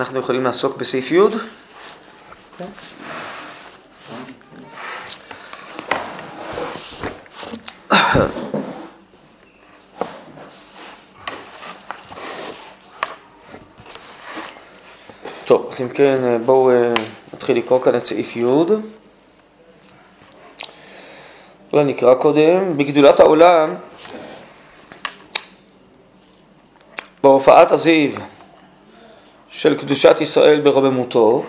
אנחנו יכולים לעסוק בסעיף י'. טוב, אז אם כן, בואו אה, נתחיל לקרוא כאן את סעיף י'. אולי נקרא קודם. בגדולת העולם, בהופעת הזיו של קדושת ישראל ברוממותו,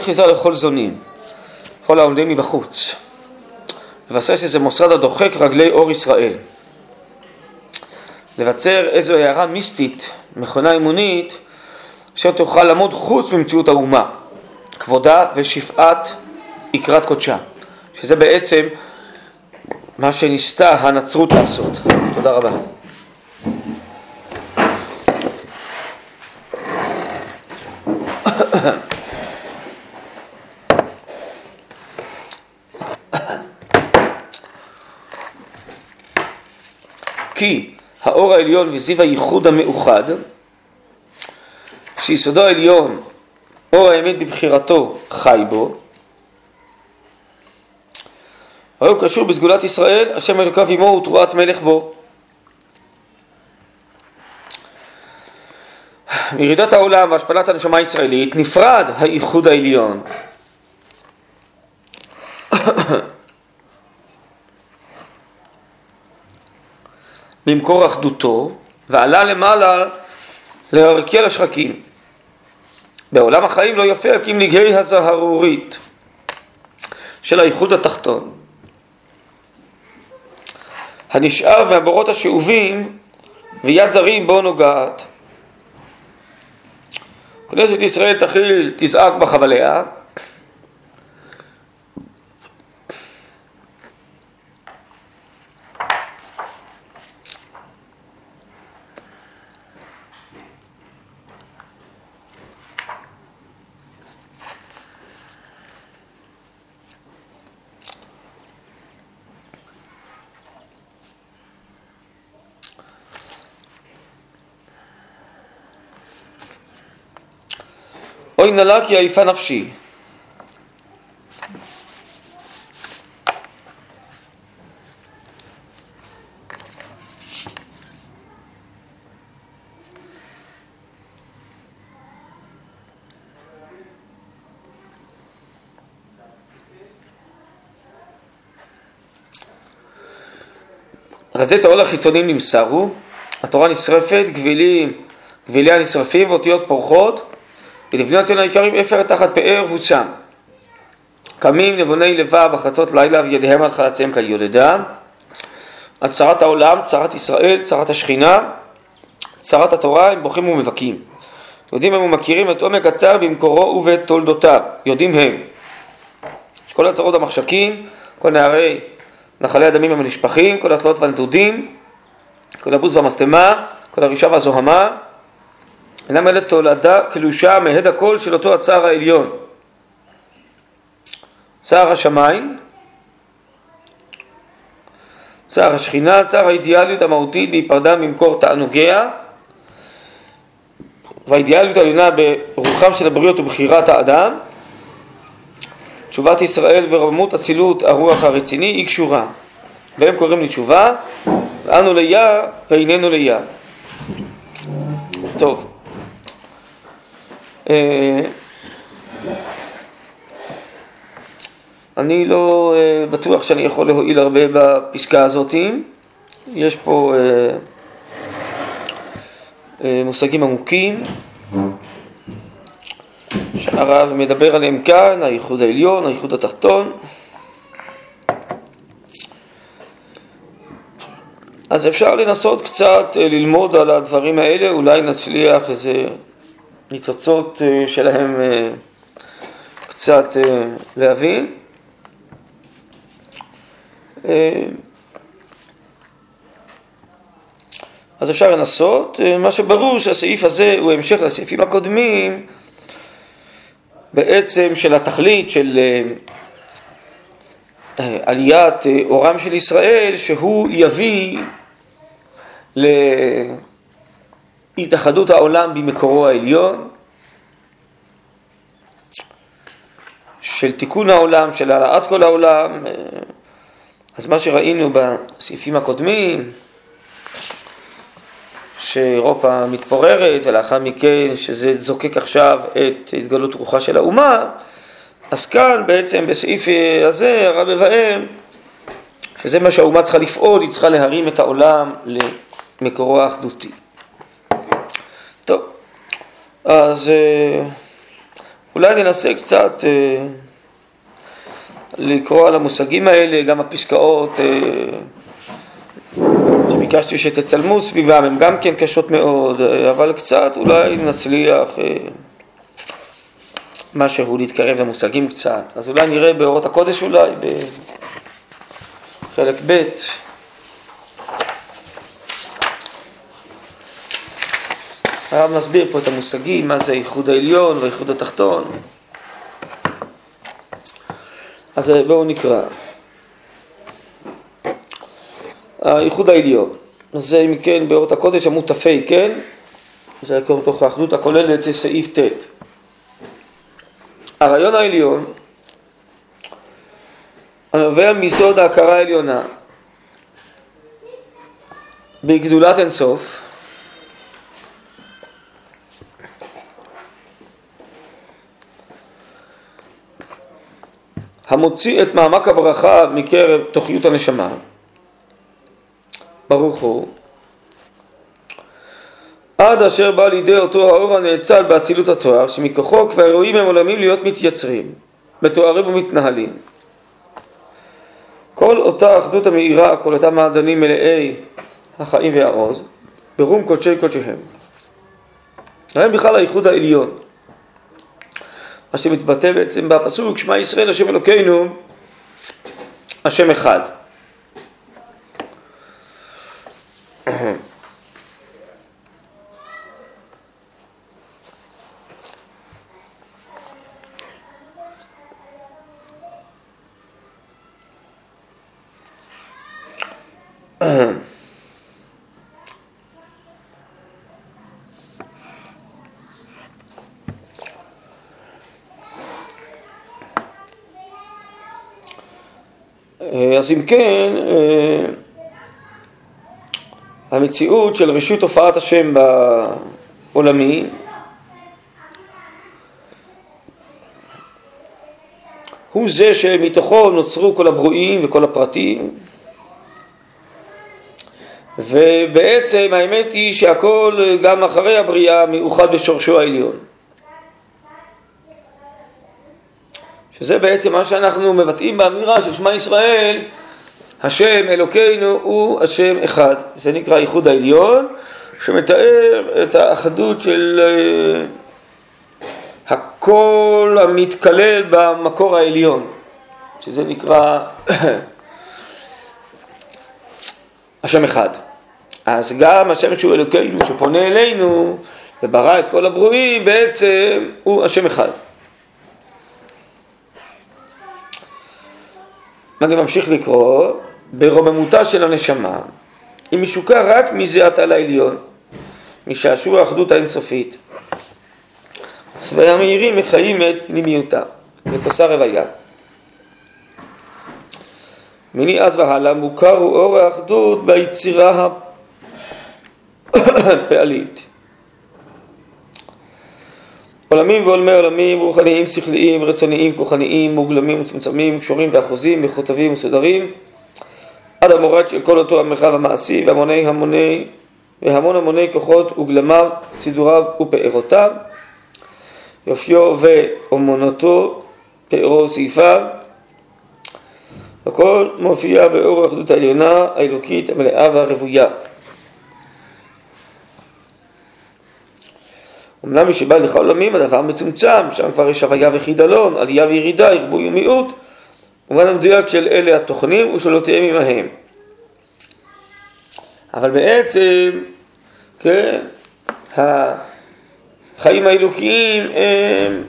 אחיזה לכל זונים, כל העומדים מבחוץ. לבסס איזה מוסד הדוחק רגלי אור ישראל. לבצר איזו הערה מיסטית, מכונה אמונית, אשר תוכל לעמוד חוץ ממציאות האומה, כבודה ושפעת יקרת קודשה, שזה בעצם מה שניסתה הנצרות לעשות. תודה רבה. כי האור העליון וזיו הייחוד המאוחד, שיסודו העליון, אור האמת בבחירתו, חי בו, הרי הוא קשור בסגולת ישראל, השם אלוקיו עמו ותרועת מלך בו. מירידת העולם והשפלת הנשמה הישראלית נפרד הייחוד העליון במקור אחדותו, ועלה למעלה להרקיע לשחקים. בעולם החיים לא אם נגהי הזהרורית של האיחוד התחתון. הנשאב מהבורות השאובים ויד זרים בו נוגעת. כנסת ישראל תכיל, תזעק בחבליה, אוי נלה כי עייפה נפשי. רזי תורה החיצונים נמסרו, התורה נשרפת, גבילים, גביליה נשרפים ואותיות פורחות, ולבני הציון העיקרים אפר תחת פאר הוצם. קמים נבוני לבב בחצות לילה וידיהם על חלציהם כיודדה. על צרת העולם, צרת ישראל, צרת השכינה, צרת התורה, הם בוכים ומבכים. יודעים הם ומכירים את עומק הצער במקורו ובתולדותיו, יודעים הם. כל הצרות המחשקים, כל נערי נחלי הדמים הנשפכים, כל התלאות והנדודים, כל הבוז והמשטמה, כל הרישה והזוהמה, אינם אלה תולדה קלושה מהד הכל של אותו הצער העליון. צער השמיים, צער השכינה, צער האידיאליות המהותית בהיפרדה ממקור תענוגיה, והאידיאליות העליונה ברוחם של הבריות ובחירת האדם. תשובת ישראל ורמות אצילות הרוח הרציני היא קשורה, והם קוראים לתשובה, ואנו ליה ואיננו ליה. טוב. אני לא בטוח שאני יכול להועיל הרבה בפסקה הזאת. יש פה מושגים עמוקים שהרב מדבר עליהם כאן, הייחוד העליון, הייחוד התחתון. אז אפשר לנסות קצת אה, ללמוד על הדברים האלה, אולי נצליח איזה ניצוצות אה, שלהם אה, קצת להבין. אז אפשר לנסות. מה שברור שהסעיף הזה הוא המשך לסעיפים הקודמים, בעצם של התכלית של עליית אורם של ישראל, שהוא יביא להתאחדות העולם במקורו העליון, של תיקון העולם, של העלאת כל העולם. אז מה שראינו בסעיפים הקודמים, שאירופה מתפוררת ולאחר מכן שזה זוקק עכשיו את התגלות רוחה של האומה, אז כאן בעצם בסעיף הזה הרב מבאר שזה מה שהאומה צריכה לפעול, היא צריכה להרים את העולם מקורו האחדותי. אז אה, אולי ננסה קצת אה, לקרוא על המושגים האלה, גם הפסקאות אה, שביקשתי שתצלמו סביבם, הן גם כן קשות מאוד, אבל קצת אולי נצליח משהו להתקרב למושגים קצת. אז אולי נראה באורות הקודש אולי, בחלק ב'. הרב מסביר פה את המושגים, מה זה הייחוד העליון והייחוד התחתון. אז בואו נקרא. הייחוד העליון. זה אם כן באורות הקודש עמוד ת"ה, כן? זה קוראים תוך האחדות הכוללת, זה סעיף ט'. הרעיון העליון הנובע מיסוד ההכרה העליונה בגדולת אינסוף המוציא את מעמק הברכה מקרב תוכיות הנשמה, ברוך הוא, עד אשר בא לידי אותו האור הנאצל באצילות התואר, שמכוחו כבר רואים הם עולמים להיות מתייצרים, מתוארים ומתנהלים. כל אותה אחדות המאירה, כל אותם מעדנים מלאי החיים והעוז, ברום קודשי קודשיהם. הם בכלל הייחוד העליון. מה שמתבטא בעצם בפסוק, שמע ישראל השם אלוקינו, השם אחד. אז אם כן, אה, המציאות של רשות הופעת השם בעולמי הוא זה שמתוכו נוצרו כל הברואים וכל הפרטים. ובעצם האמת היא שהכל גם אחרי הבריאה מאוחד בשורשו העליון שזה בעצם מה שאנחנו מבטאים באמירה של שמע ישראל, השם אלוקינו הוא השם אחד. זה נקרא ייחוד העליון, שמתאר את האחדות של uh, הכל המתכלל במקור העליון, שזה נקרא השם אחד. אז גם השם שהוא אלוקינו, שפונה אלינו וברא את כל הברואים, בעצם הוא השם אחד. אני ממשיך לקרוא, ברוממותה של הנשמה, היא משוקע רק מזיעת על העליון, משעשוע האחדות האינסופית. צבעי המאירים מחיים את פנימיותה, וכוסה רוויה. מני אז והלאה מוכר הוא אור האחדות ביצירה הפעלית. עולמים ועולמי עולמים, רוחניים, שכליים, רצוניים, כוחניים, מוגלמים ומצומצמים, קשורים ואחוזים, מכותבים ומסודרים, עד המורד של כל אותו המרחב המעשי והמוני המוני והמון המוני כוחות וגלמיו, סידוריו ופארותיו, יופיו ואומנותו, פארו וסעיפיו, הכל מופיע באור האחדות העליונה, האלוקית, המלאה והרוויה. אמנם מי שבא לך עולמים הדבר מצומצם, שם כבר יש הוויה וחידלון, עלייה וירידה, ריבוי ומיעוט. במובן המדויק של אלה התוכנים ושלותיהם עמהם. אבל בעצם, כן, החיים האלוקיים הם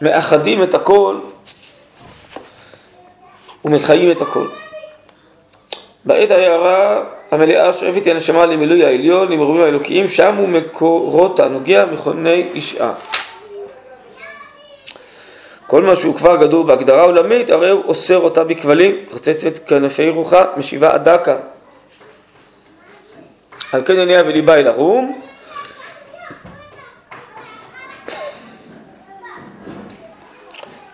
מאחדים את הכל ומחיים את הכל. בעת ההערה המלאה שואפת היא הנשמה למילוי העליון, למרומים האלוקיים, שם הוא מקורות הנוגע מכוני אישה. כל מה שהוא כבר גדול בהגדרה עולמית, הרי הוא אוסר אותה בכבלים, חוצצת כנפי רוחה, משיבה עד דקה. על כן עיניה וליבה אל הרום.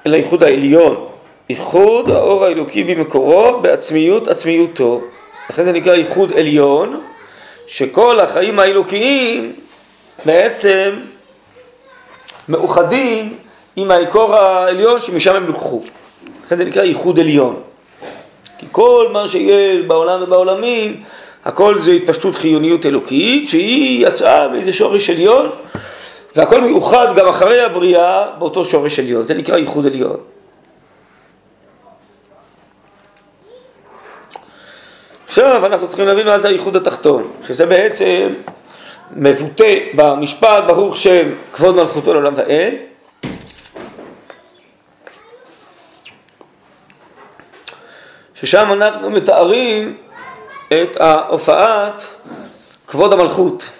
אל הייחוד העליון, ייחוד האור האלוקי במקורו בעצמיות עצמיותו. לכן זה נקרא ייחוד עליון, שכל החיים האלוקיים בעצם מאוחדים עם העיקור העליון שמשם הם לקחו. לכן זה נקרא ייחוד עליון. כי כל מה שיש בעולם ובעולמים, הכל זה התפשטות חיוניות אלוקית, שהיא יצאה מאיזה שורש עליון, והכל מאוחד גם אחרי הבריאה באותו שורש עליון. זה נקרא ייחוד עליון. עכשיו אנחנו צריכים להבין מה זה הייחוד התחתון, שזה בעצם מבוטא במשפט ברוך שם כבוד מלכותו לעולם ועד, ששם אנחנו מתארים את ההופעת כבוד המלכות,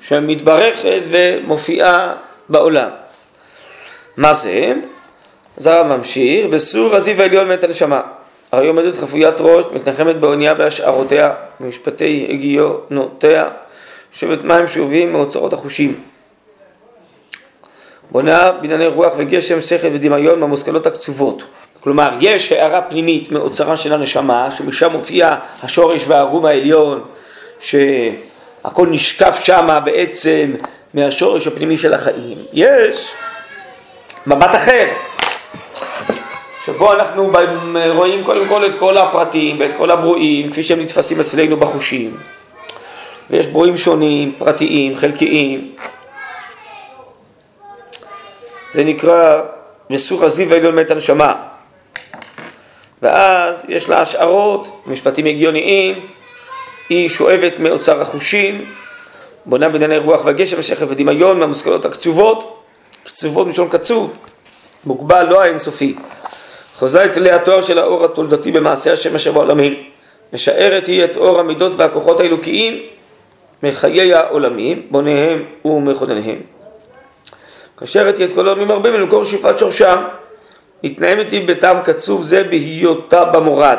שמתברכת ומופיעה בעולם. מה זה? אז הרב ממשיך, בסור הזיו העליון מת הנשמה. הרי עומדת חפוית ראש, מתנחמת באונייה בהשערותיה, במשפטי הגיונותיה, יושבת מים שאובים מאוצרות החושים. בונה בנייני רוח וגשם, שכל ודמיון מהמושכלות הקצובות. כלומר, יש הערה פנימית מאוצרה של הנשמה, שמשם מופיע השורש והערום העליון, שהכל נשקף שמה בעצם מהשורש הפנימי של החיים. יש מבט אחר, שבו אנחנו רואים קודם כל את כל הפרטים ואת כל הברואים כפי שהם נתפסים אצלנו בחושים. ויש ברואים שונים, פרטיים, חלקיים. זה נקרא מסור הזיו העליון מת הנשמה. ואז יש לה השערות, משפטים הגיוניים, היא שואבת מאוצר החושים, בונה בענייני רוח והגשם, השכל ודמיון מהמושכלות הקצובות, קצובות מלשון קצוב, מוגבל לא האינסופי. חוזה אצלי התואר של האור התולדתי במעשה השם אשר בעולמים. משערת היא את אור המידות והכוחות האלוקיים מחיי העולמים, בוניהם ומכונניהם. קשרת היא את כל העולמים הרבה ולמקור שאיפת שורשם. מתנהמת היא בטעם קצוב זה בהיותה במורד.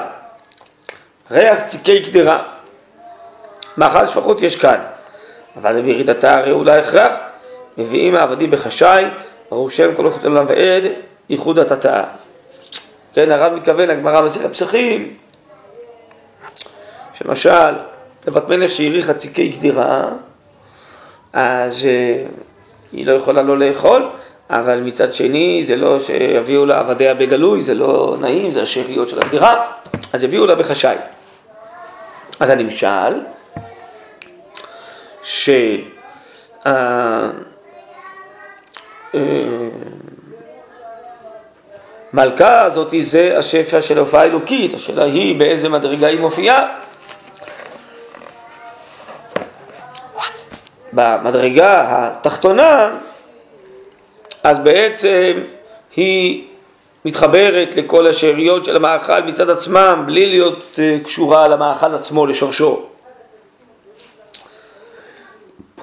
ריח ציקי קדרה. מאכל שפחות יש כאן, אבל בירידתה הרי אולי הכרח. מביאים העבדים בחשאי, ברוך שם כל אוכל עולם ועד, ייחוד התתאה. כן, הרב מתכוון לגמרא במסכת פסחים, שמשל, לבת מלך שהאריכה ציקי קדירה, אז אה, היא לא יכולה לא לאכול, אבל מצד שני זה לא שיביאו לה עבדיה בגלוי, זה לא נעים, זה השאריות של הקדירה, אז יביאו לה בחשאי. אז הנמשל, ש... מלכה הזאת זה השפע של ההופעה האלוקית, השאלה היא באיזה מדרגה היא מופיעה. במדרגה התחתונה, אז בעצם היא מתחברת לכל השאריות של המאכל מצד עצמם, בלי להיות אה, קשורה למאכל עצמו, לשורשו.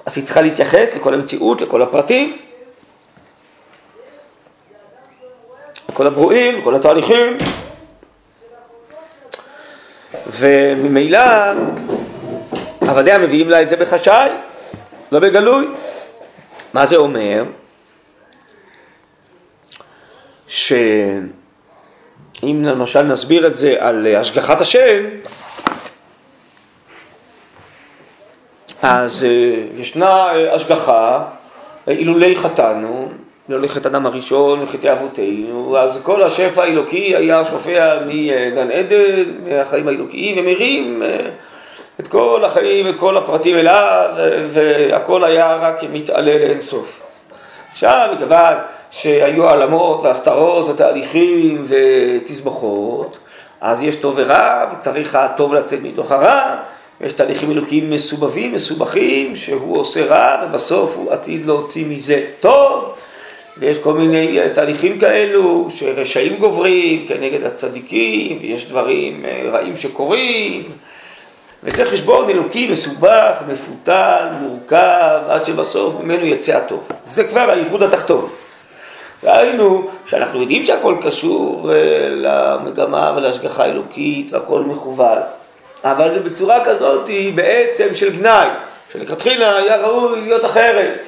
אז היא צריכה להתייחס לכל המציאות, לכל הפרטים. כל הברואים, כל התהליכים, וממילא עבדיה מביאים לה את זה בחשאי, לא בגלוי. מה זה אומר? שאם למשל נסביר את זה על השגחת השם, אז אה, ישנה אה, השגחה אילולי חטאנו, אילולי חטאנם הראשון וחטאי אבותינו, אז כל השפע האלוקי היה שופע מגן עדן, מהחיים האלוקיים, ומרים אה, את כל החיים, את כל הפרטים אליו, והכל היה רק מתעלה לאינסוף. עכשיו, מכיוון שהיו העלמות והסתרות ותהליכים ותסבוכות, אז יש טוב ורע, וצריך הטוב לצאת מתוך הרע, ויש תהליכים אלוקיים מסובבים, מסובכים, שהוא עושה רע, ובסוף הוא עתיד להוציא מזה טוב, ויש כל מיני אה, תהליכים כאלו, שרשעים גוברים כנגד הצדיקים, ויש דברים אה, רעים שקורים, וזה חשבון אלוקי מסובך, מפותל, מורכב, עד שבסוף ממנו יצא הטוב. זה כבר הייחוד התחתון. ראינו שאנחנו יודעים שהכל קשור אה, למגמה ולהשגחה האלוקית והכל מכוון, אבל זה בצורה כזאת בעצם של גנאי, שלכתחילה היה ראוי להיות אחרת.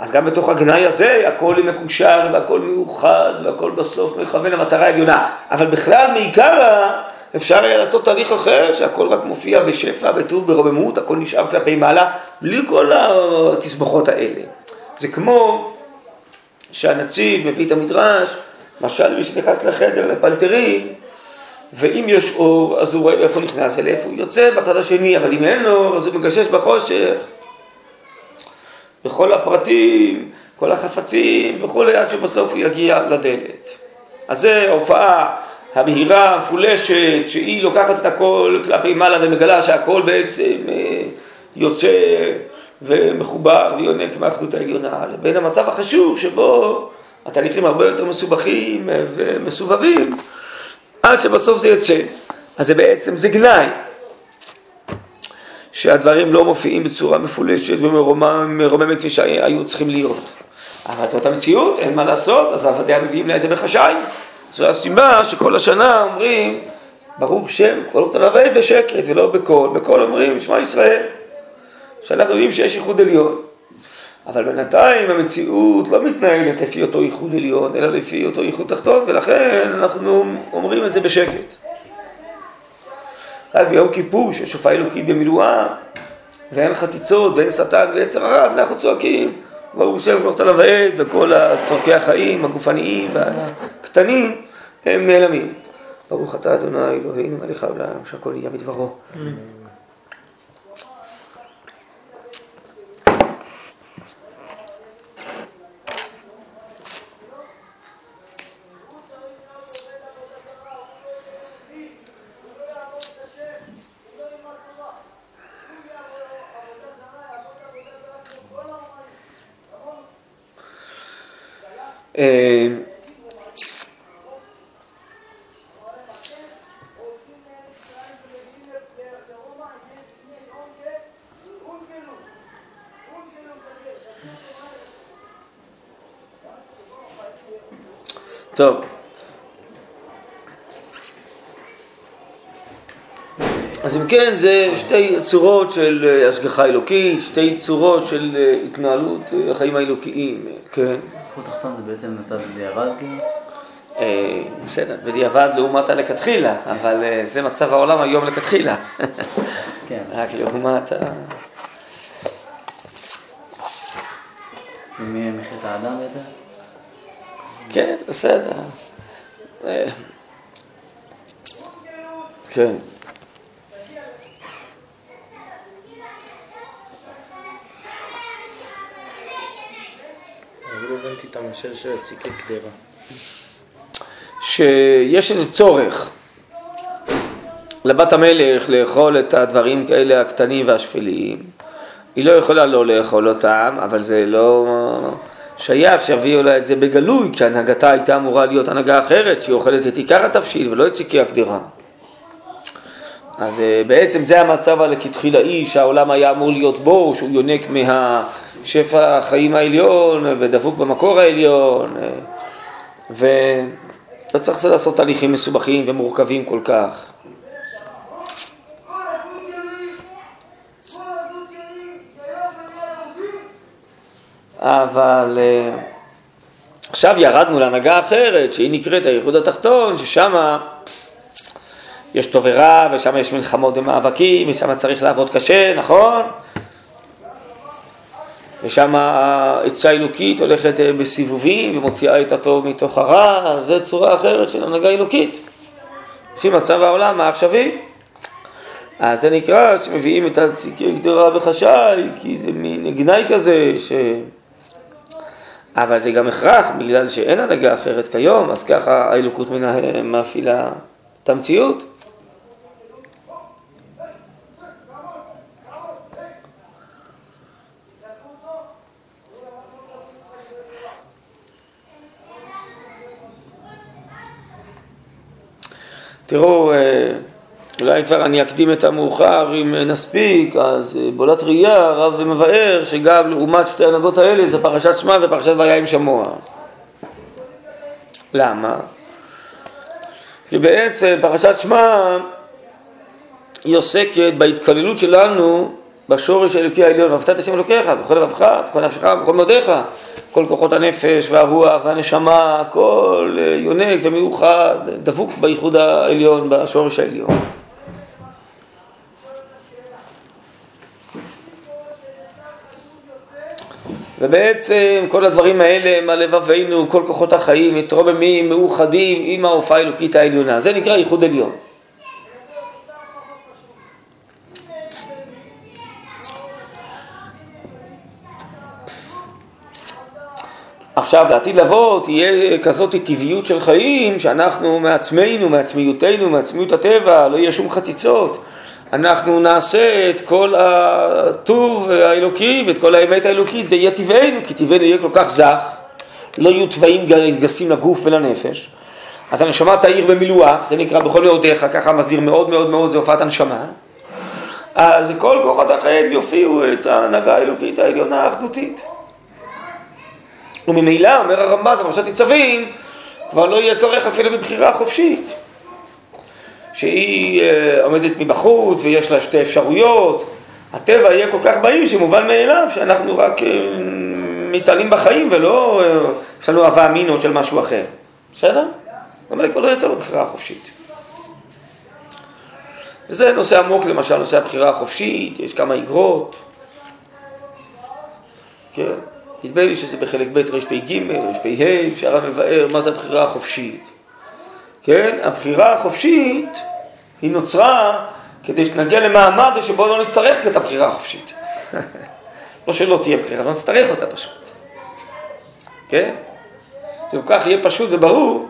אז גם בתוך הגנאי הזה הכל מקושר והכל מאוחד והכל בסוף מכוון למטרה העליונה. אבל בכלל מעיקר אפשר היה לעשות תהליך אחר שהכל רק מופיע בשפע, בטוב, ברוממות, הכל נשאב כלפי מעלה, בלי כל התסבוכות האלה. זה כמו שהנציב מביא את המדרש, משל מי שנכנס לחדר לפלטרים, ואם יש אור, אז הוא רואה לאיפה נכנס ולאיפה הוא יוצא בצד השני, אבל אם אין אור, אז הוא מגשש בחושך. בכל הפרטים, כל החפצים וכולי, עד שבסוף הוא יגיע לדלת. אז זה ההופעה המהירה, המפולשת, שהיא לוקחת את הכל כלפי מעלה ומגלה שהכל בעצם אה, יוצא ומחובר ויונק מהאחדות העליונה, לבין המצב החשוב שבו התהליכים הרבה יותר מסובכים ומסובבים, עד שבסוף זה יוצא. אז זה בעצם, זה גנאי. שהדברים לא מופיעים בצורה מפולשת ומרוממת שהיו צריכים להיות. אבל זאת המציאות, אין מה לעשות, אז עבדיה מביאים לה את זה בחשאי. זו הסיבה שכל השנה אומרים, ברוך שם, כל אותה נווה בשקט ולא בקול, בקול אומרים, שמע ישראל. שאנחנו יודעים שיש ייחוד עליון. אבל בינתיים המציאות לא מתנהלת לפי אותו ייחוד עליון, אלא לפי אותו ייחוד תחתון, ולכן אנחנו אומרים את זה בשקט. רק ביום כיפור, שיש הופעה אלוקית במילואה, ואין חציצות, ואין שטן ויצר הרע, אז אנחנו צועקים, ברוך השם, ברוך תלה ועד, וכל צורכי החיים הגופניים והקטנים, הם נעלמים. ברוך אתה אדוני אלוהינו מלך העולם, שהכל יהיה בדברו. טוב. אז אם כן, זה שתי צורות של אה, השגחה אלוקית, שתי צורות של אה, התנהלות החיים האלוקיים, כן. חוט תחתון זה בעצם מצב בדיעבד כאילו? אה, בסדר, בדיעבד לעומת הלכתחילה, אבל אה, זה מצב העולם היום לכתחילה. כן. רק לעומת ה... ומי מחיר האדם בעצם? כן, בסדר. אה, כן. המשל של הציקי קדרה. שיש איזה צורך לבת המלך לאכול את הדברים כאלה הקטנים והשפלים. היא לא יכולה לא לאכול אותם, אבל זה לא שייך שיביאו לה את זה בגלוי, כי הנהגתה הייתה אמורה להיות הנהגה אחרת, שהיא אוכלת את עיקר התבשיל ולא את ציקי הקדרה. אז אה, בעצם זה המצב הלכתחילאי שהעולם היה אמור להיות בו, שהוא יונק מהשפע החיים העליון ודבוק במקור העליון אה, ולא צריך לעשות תהליכים מסובכים ומורכבים כל כך. אבל אה, עכשיו ירדנו להנהגה אחרת שהיא נקראת הייחוד התחתון ששמה יש טוב ורע, ושם יש מלחמות ומאבקים, ושם צריך לעבוד קשה, נכון? ושם העצה האלוקית הולכת אה, בסיבובים ומוציאה את הטוב מתוך הרע, זה צורה אחרת של הנהגה אלוקית. לפי מצב העולם העכשווי. אז זה נקרא שמביאים את הציקי גדרה בחשאי, כי זה מין גנאי כזה, ש... אבל זה גם הכרח, בגלל שאין הנהגה אחרת כיום, אז ככה האלוקות מפעילה את המציאות. תראו, אה, אולי כבר אני אקדים את המאוחר אם נספיק, אז אה, בולת ראייה, הרב מבאר שגם לעומת שתי הנהגות האלה זה פרשת שמע ופרשת והיה עם שמוע. למה? כי בעצם פרשת שמע היא עוסקת בהתכללות שלנו בשורש האלוקי העליון, ואהבת את השם אלוקיך, בכל לבבך, בכל נפשך, בכל מאודיך, כל כוחות הנפש והרוח והנשמה, הכל אה, יונק ומיוחד, דבוק בייחוד העליון, בשורש העליון. ובעצם כל הדברים האלה הם על לבבינו, כל כוחות החיים, מתרוממים, מאוחדים עם ההופעה האלוקית העליונה. זה נקרא ייחוד עליון. עכשיו לעתיד לבוא תהיה כזאת טבעיות של חיים שאנחנו מעצמנו, מעצמיותנו, מעצמיות הטבע, לא יהיה שום חציצות. אנחנו נעשה את כל הטוב האלוקי ואת כל האמת האלוקית, זה יהיה טבענו, כי טבענו יהיה כל כך זך, לא יהיו טבעים גסים לגוף ולנפש. אז הנשמה תאיר במילואה, זה נקרא בכל מאודיך, ככה מסביר מאוד מאוד מאוד, זה הופעת הנשמה. אז כל כוחות החיים יופיעו את ההנהגה האלוקית העליונה האחדותית. וממילא, אומר הרמב"ן, בפרשת ניצבים, כבר לא יהיה צורך אפילו בבחירה חופשית. שהיא uh, עומדת מבחוץ ויש לה שתי אפשרויות. הטבע יהיה כל כך בהיר שמובן מאליו שאנחנו רק uh, מתעלים בחיים ולא, uh, יש לנו אהבה אמינות של משהו אחר. בסדר? אבל כבר לא יצא בבחירה החופשית. וזה נושא עמוק למשל, נושא הבחירה החופשית, יש כמה איגרות. כן. נדמה לי שזה בחלק ב' רפ"ג, רפ"ה, שהרב מבאר מה זה הבחירה החופשית. כן, הבחירה החופשית היא נוצרה כדי שנגיע למעמד שבו לא נצטרך את הבחירה החופשית. לא שלא תהיה בחירה, לא נצטרך אותה פשוט. כן? זה כל כך יהיה פשוט וברור,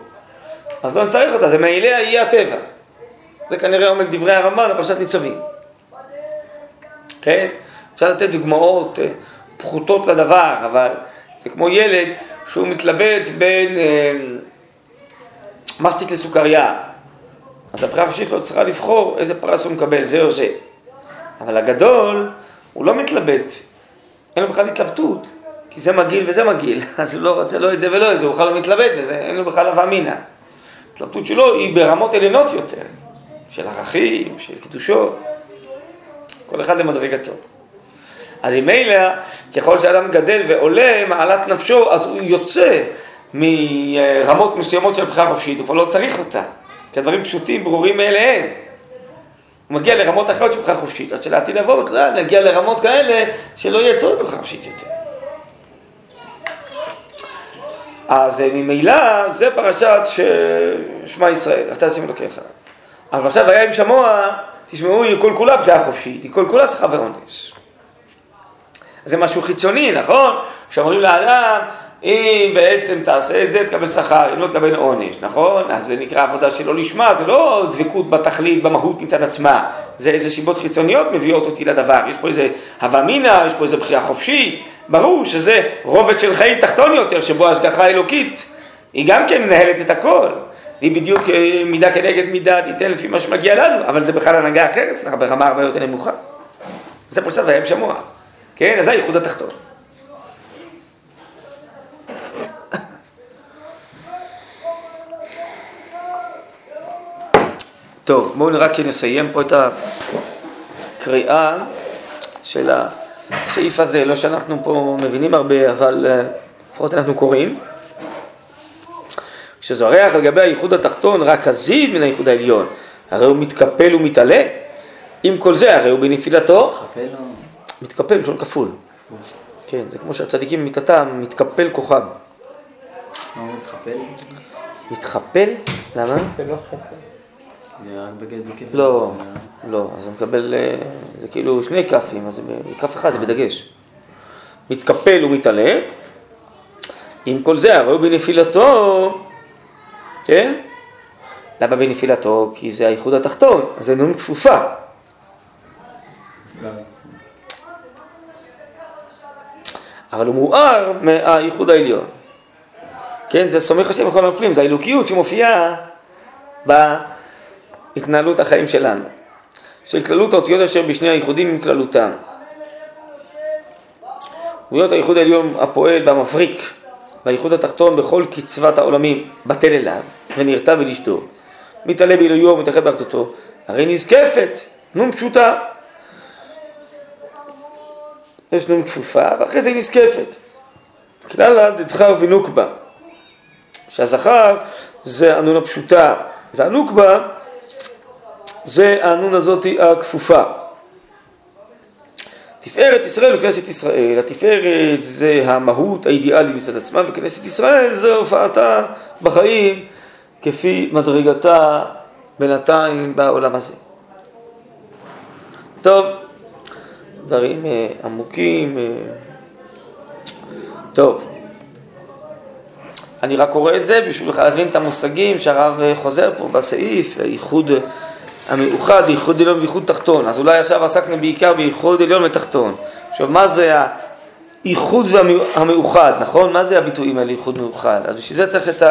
אז לא נצטרך אותה, זה מאליה יהיה הטבע. זה כנראה עומק דברי הרמב"ן בפרשת ניצבים. כן? אפשר לתת דוגמאות אה, פחותות לדבר, אבל זה כמו ילד שהוא מתלבט בין אה, מסטיק לסוכריה. אז הבחירה החופשית שלו צריכה לבחור איזה פרס הוא מקבל, זה או זה. אבל הגדול, הוא לא מתלבט, אין לו בכלל התלבטות, כי זה מגעיל וזה מגעיל, אז הוא לא רוצה לא את זה ולא את זה, הוא בכלל לא מתלבט בזה, אין לו בכלל הווה אמינא. ההתלבטות שלו היא ברמות עליונות יותר, של ערכים, של קדושות, כל אחד למדרגתו. אז אם מילא, ככל שאדם גדל ועולה מעלת נפשו, אז הוא יוצא מרמות מסוימות של בחירה חופשית, הוא כבר לא צריך אותה. כי הדברים פשוטים, ברורים מאליהם. הוא מגיע לרמות אחרות של בחירה חופשית, עד שלעתיד לבוא בכלל נגיע לרמות כאלה שלא יהיה צורך בבחירה חופשית יותר. אז ממילא זה פרשת שמע ישראל, אתה תשים אלוקיך. אבל עכשיו היה עם שמוע, תשמעו, היא כל כולה בחירה חופשית, היא כל כולה שכר ועונש. זה משהו חיצוני, נכון? שאומרים לאדם, אם בעצם תעשה את זה, תקבל שכר, אם לא תקבל עונש, נכון? אז זה נקרא עבודה שלא לשמה, זה לא דבקות בתכלית, במהות מצד עצמה, זה איזה סיבות חיצוניות מביאות אותי לדבר, יש פה איזה הווה מינא, יש פה איזה בחירה חופשית, ברור שזה רובד של חיים תחתון יותר, שבו ההשגחה האלוקית, היא גם כן מנהלת את הכל, היא בדיוק אה, מידה כנגד מידה תיתן לפי מה שמגיע לנו, אבל זה בכלל הנהגה אחרת, ברמה הרבה יותר נמוכה. זה פרשת והם שמוע. כן? אז זה הייחוד התחתון. טוב, בואו רק נסיים פה את הקריאה של הסעיף הזה, לא שאנחנו פה מבינים הרבה, אבל אה, לפחות אנחנו קוראים. כשזורח על גבי הייחוד התחתון רק הזיו מן הייחוד העליון, הרי הוא מתקפל ומתעלה. עם כל זה, הרי הוא בנפילתו. מתקפל. מתקפל, בלשון כפול. כן, זה כמו שהצדיקים במיתתם מתקפל כוחם. מה הוא מתחפל? מתחפל? למה? לא. לא, לא, אז הוא מקבל, אה, זה כאילו שני כפים, אז בכף אחד זה בדגש. מתקפל ומתעלה, עם כל זה, הרי הוא בנפילתו, כן? למה בנפילתו? כי זה האיחוד התחתון, אז זה נון כפופה. אבל הוא מואר מהאיחוד העליון. כן, זה סומך השם בכל הנופלים, זה האלוקיות שמופיעה בהתנהלות החיים שלנו. של כללות האותיות אשר בשני הייחודים עם כללותם. אותיות הייחוד העליון הפועל והמבריק והייחוד התחתון בכל קצבת העולמים בטל אליו ונרתע ולשתו. מתעלה בעילויו ומתאחד באחדותו, הרי נזקפת, נון פשוטה. יש נון כפופה ואחרי זה היא נזקפת. כלל דדחר ונוקבה, שהזכר זה הנון הפשוטה והנוקבה זה הנון הזאתי הכפופה. תפארת ישראל וכנסת ישראל, התפארת זה המהות האידיאלית מצד עצמה וכנסת ישראל זה הופעתה בחיים כפי מדרגתה בינתיים בעולם הזה. טוב, דברים אה, עמוקים. אה, טוב, אני רק קורא את זה בשביל להבין את המושגים שהרב אה, חוזר פה בסעיף, הייחוד המאוחד, ייחוד עליון וייחוד תחתון. אז אולי עכשיו עסקנו בעיקר בייחוד עליון ותחתון. עכשיו, מה זה הייחוד המאוחד, נכון? מה זה הביטויים האלה, ייחוד מאוחד? אז בשביל זה צריך את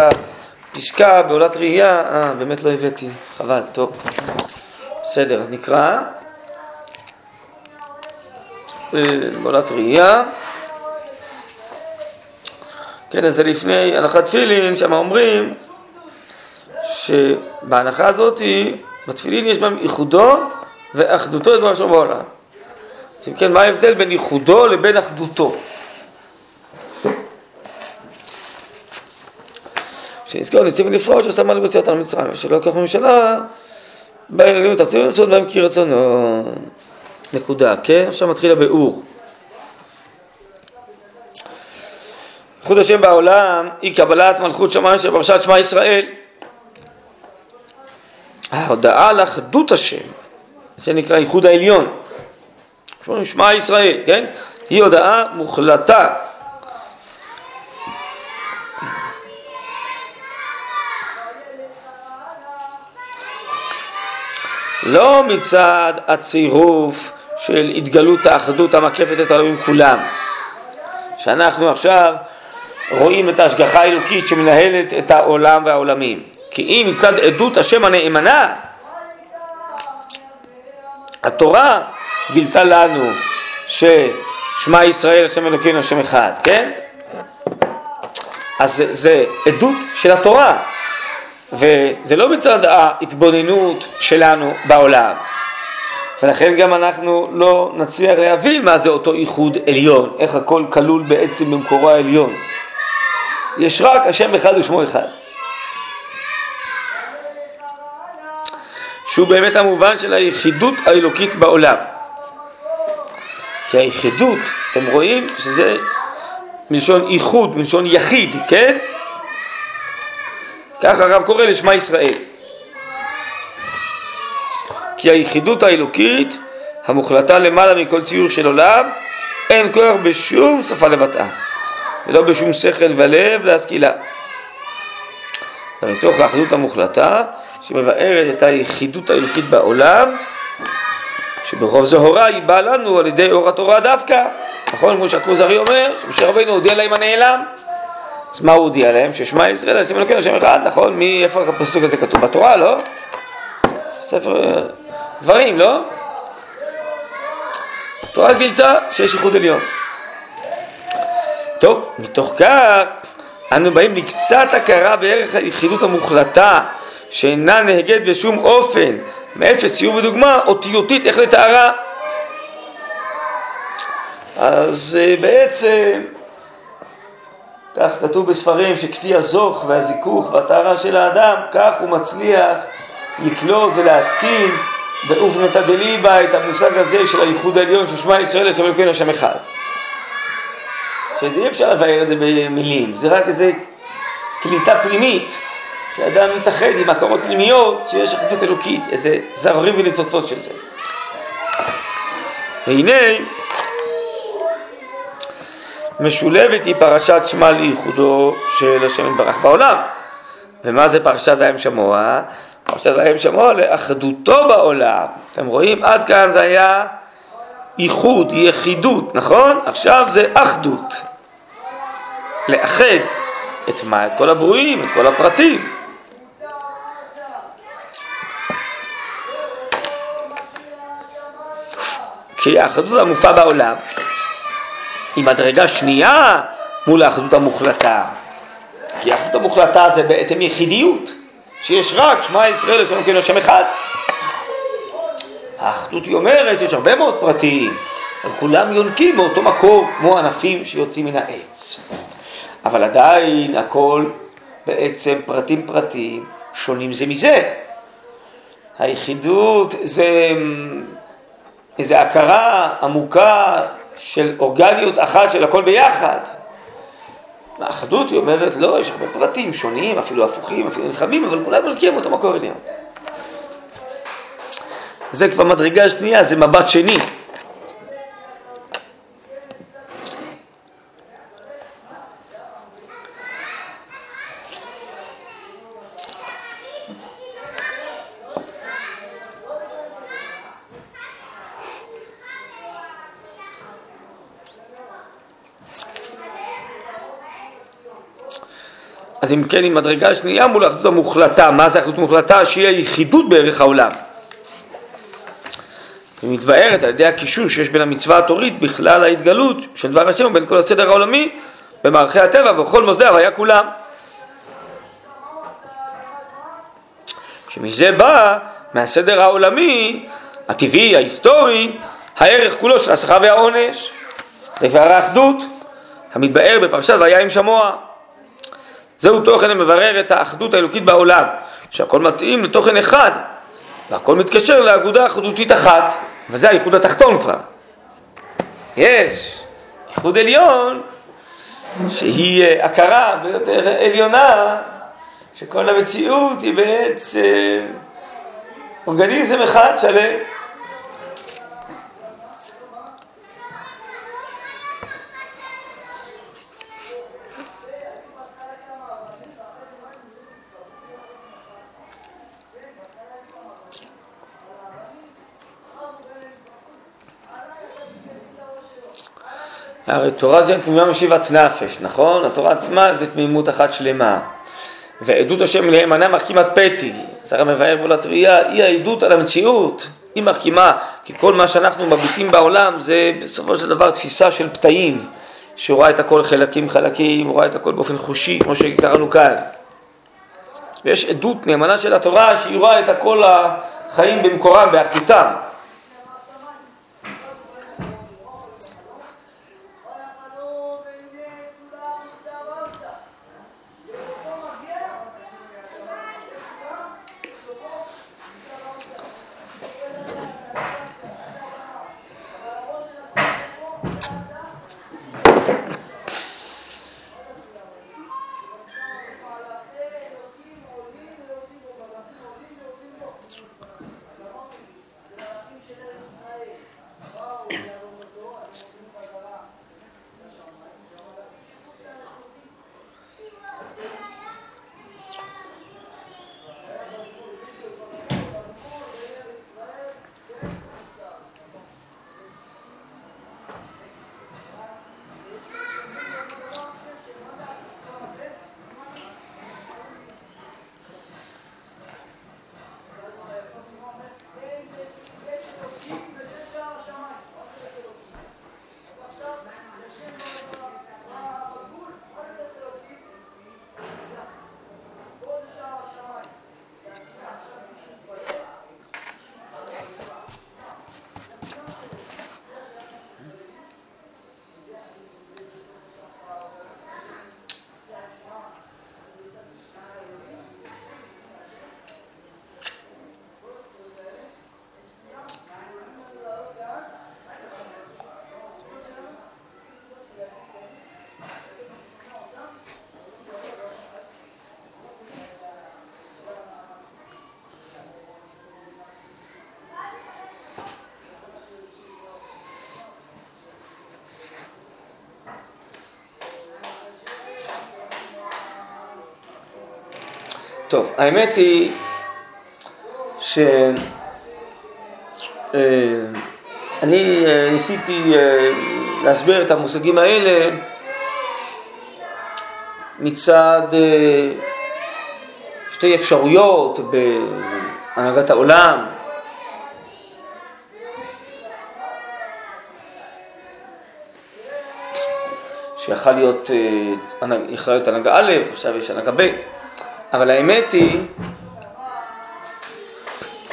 הפסקה בעולת ראייה, אה, באמת לא הבאתי, חבל, טוב. בסדר, אז נקרא. בעולת ראייה. כן, אז זה לפני הנחת תפילין, שם אומרים שבהנחה הזאתי בתפילין יש בהם ייחודו ואחדותו את בראשו בעולם. אז אם כן, מה ההבדל בין ייחודו לבין אחדותו? שנזכור נציב ונפרוש שעשה מעלה בציאת על מצרים, ושלא לקח ממשלה, בא אלינו תחתינו רצון בהם כי רצונו. נקודה, כן? עכשיו מתחיל הביאור. ייחוד השם בעולם היא קבלת מלכות שמיים של פרשת שמע ישראל. ההודעה על אחדות השם, זה נקרא ייחוד העליון. שומעים שמע ישראל, כן? היא הודעה מוחלטה. לא מצד הצירוף של התגלות האחדות המקפת את העולמים כולם. שאנחנו עכשיו רואים את ההשגחה האלוקית שמנהלת את העולם והעולמים. כי אם מצד עדות השם הנאמנה, התורה גילתה לנו ששמע ישראל השם אלוקינו השם אחד, כן? אז זה, זה עדות של התורה, וזה לא מצד ההתבוננות שלנו בעולם. ולכן גם אנחנו לא נצליח להבין מה זה אותו איחוד עליון, איך הכל כלול בעצם במקורו העליון. יש רק השם אחד ושמו אחד. שהוא באמת המובן של היחידות האלוקית בעולם. כי היחידות, אתם רואים שזה מלשון איחוד, מלשון יחיד, כן? כך הרב קורא לשמע ישראל. כי היחידות האלוקית, המוחלטה למעלה מכל ציור של עולם, אין כוח בשום שפה לבטאה, ולא בשום שכל ולב להשכילה. ומתוך האחדות המוחלטה, שמבארת את היחידות האלוקית בעולם, שברוב זהורה היא באה לנו על ידי אור התורה דווקא, נכון? כמו שהכוזרי אומר, שמשה רבינו הודיע להם הנעלם. אז מה הוא הודיע להם? ששמע ישראל, השם אלוקינו, השם אחד, נכון? מי, איפה הפסוק הזה כתוב? בתורה, לא? ספר דברים, לא? התורה גילתה שיש ייחוד עליון. טוב, מתוך כך אנו באים לקצת הכרה בערך היחידות המוחלטה שאינה נהגית בשום אופן מאפס ציור ודוגמה אותיותית איך לתארה. אז אה, בעצם כך כתוב בספרים שכפי הזוך והזיכוך והטהרה של האדם כך הוא מצליח לקלוט ולהשכיל באופנתא דליבה את המושג הזה של הייחוד העליון של שמע ישראל לשם אלוקינו השם אחד. שזה אי אפשר לבאר את זה במילים, זה רק איזה קליטה פנימית, שאדם מתאחד עם הכרות פנימיות, שיש אחדות אלוקית, איזה זררים וניצוצות של זה. והנה, משולבת היא פרשת שמע לייחודו של השם יתברך בעולם. ומה זה פרשת וים שמוע? פרשת וים שמוע לאחדותו בעולם. אתם רואים? עד כאן זה היה איחוד, יחידות, נכון? עכשיו זה אחדות. לאחד את מה? את כל הברואים, את כל הפרטים. כי האחדות המופעה בעולם היא מדרגה שנייה מול האחדות המוחלטה. כי האחדות המוחלטה זה בעצם יחידיות, שיש רק שמע ישראל יש לנו כאילו שם אחד. האחדות היא אומרת שיש הרבה מאוד פרטים, אבל כולם יונקים מאותו מקור, כמו ענפים שיוצאים מן העץ. אבל עדיין הכל בעצם פרטים פרטים שונים זה מזה. היחידות זה איזו הכרה עמוקה של אורגניות אחת של הכל ביחד. האחדות היא אומרת, לא, יש הרבה פרטים שונים, אפילו הפוכים, אפילו נלחמים, אבל כולם מלכים אותו מקור עליון. זה כבר מדרגה שנייה, זה מבט שני. אז אם כן, עם מדרגה שנייה מול האחדות המוחלטה, מה זה האחדות המוחלטה? שהיא היחידות בערך העולם. היא מתבארת על ידי הקישור שיש בין המצווה התורית בכלל ההתגלות של דבר השם ובין כל הסדר העולמי במערכי הטבע וכל מוסדי ההוויה כולם. שמזה בא מהסדר העולמי, הטבעי, ההיסטורי, הערך כולו של השכר והעונש. זה כבר האחדות המתבאר בפרשת והיה עם שמוע. זהו תוכן המברר את האחדות האלוקית בעולם, שהכל מתאים לתוכן אחד, והכל מתקשר לאגודה אחדותית אחת, וזה הייחוד התחתון כבר. יש ייחוד עליון, שהיא אה, הכרה ביותר עליונה, שכל המציאות היא בעצם אורגניזם אחד שלם. הרי תורה זה תמימה משיבת נפש, נכון? התורה עצמה זה תמימות אחת שלמה. ועדות השם להימנע מחכימת פתי, זרע מבאר בו לתביעה, היא העדות על המציאות, היא מחכימה, כי כל מה שאנחנו מביטים בעולם זה בסופו של דבר תפיסה של פתאים, שרואה את הכל חלקים חלקים, רואה את הכל באופן חושי, כמו שקראנו כאן. ויש עדות נאמנה של התורה שהיא רואה את הכל החיים במקורם, באחדותם. טוב, האמת היא שאני אה, ניסיתי אה, להסביר את המושגים האלה מצד אה, שתי אפשרויות בהנהגת העולם. שיכול להיות, להיות הנהגה א', עכשיו יש הנהגה ב', אבל האמת היא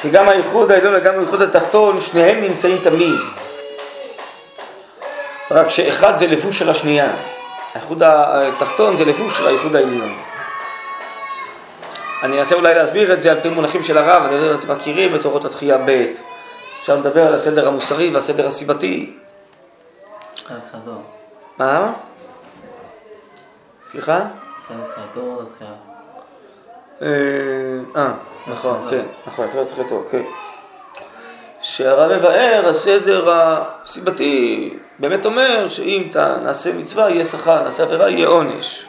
שגם האיחוד העליון וגם האיחוד התחתון, שניהם נמצאים תמיד. רק שאחד זה לבוש של השנייה. האיחוד התחתון זה לבוש של האיחוד העליון. אני אנסה אולי להסביר את זה על פי מונחים של הרב, אני לא יודע אם אתם מכירים את אורות התחייה ב', אפשר לדבר על הסדר המוסרי והסדר הסיבתי. מה? סליחה? אה, אה נכון, כן, נכון, הסדר תחילתו, כן. שהרב מבאר, הסדר הסיבתי באמת אומר שאם נעשה מצווה יהיה שכר, נעשה עבירה יהיה עונש.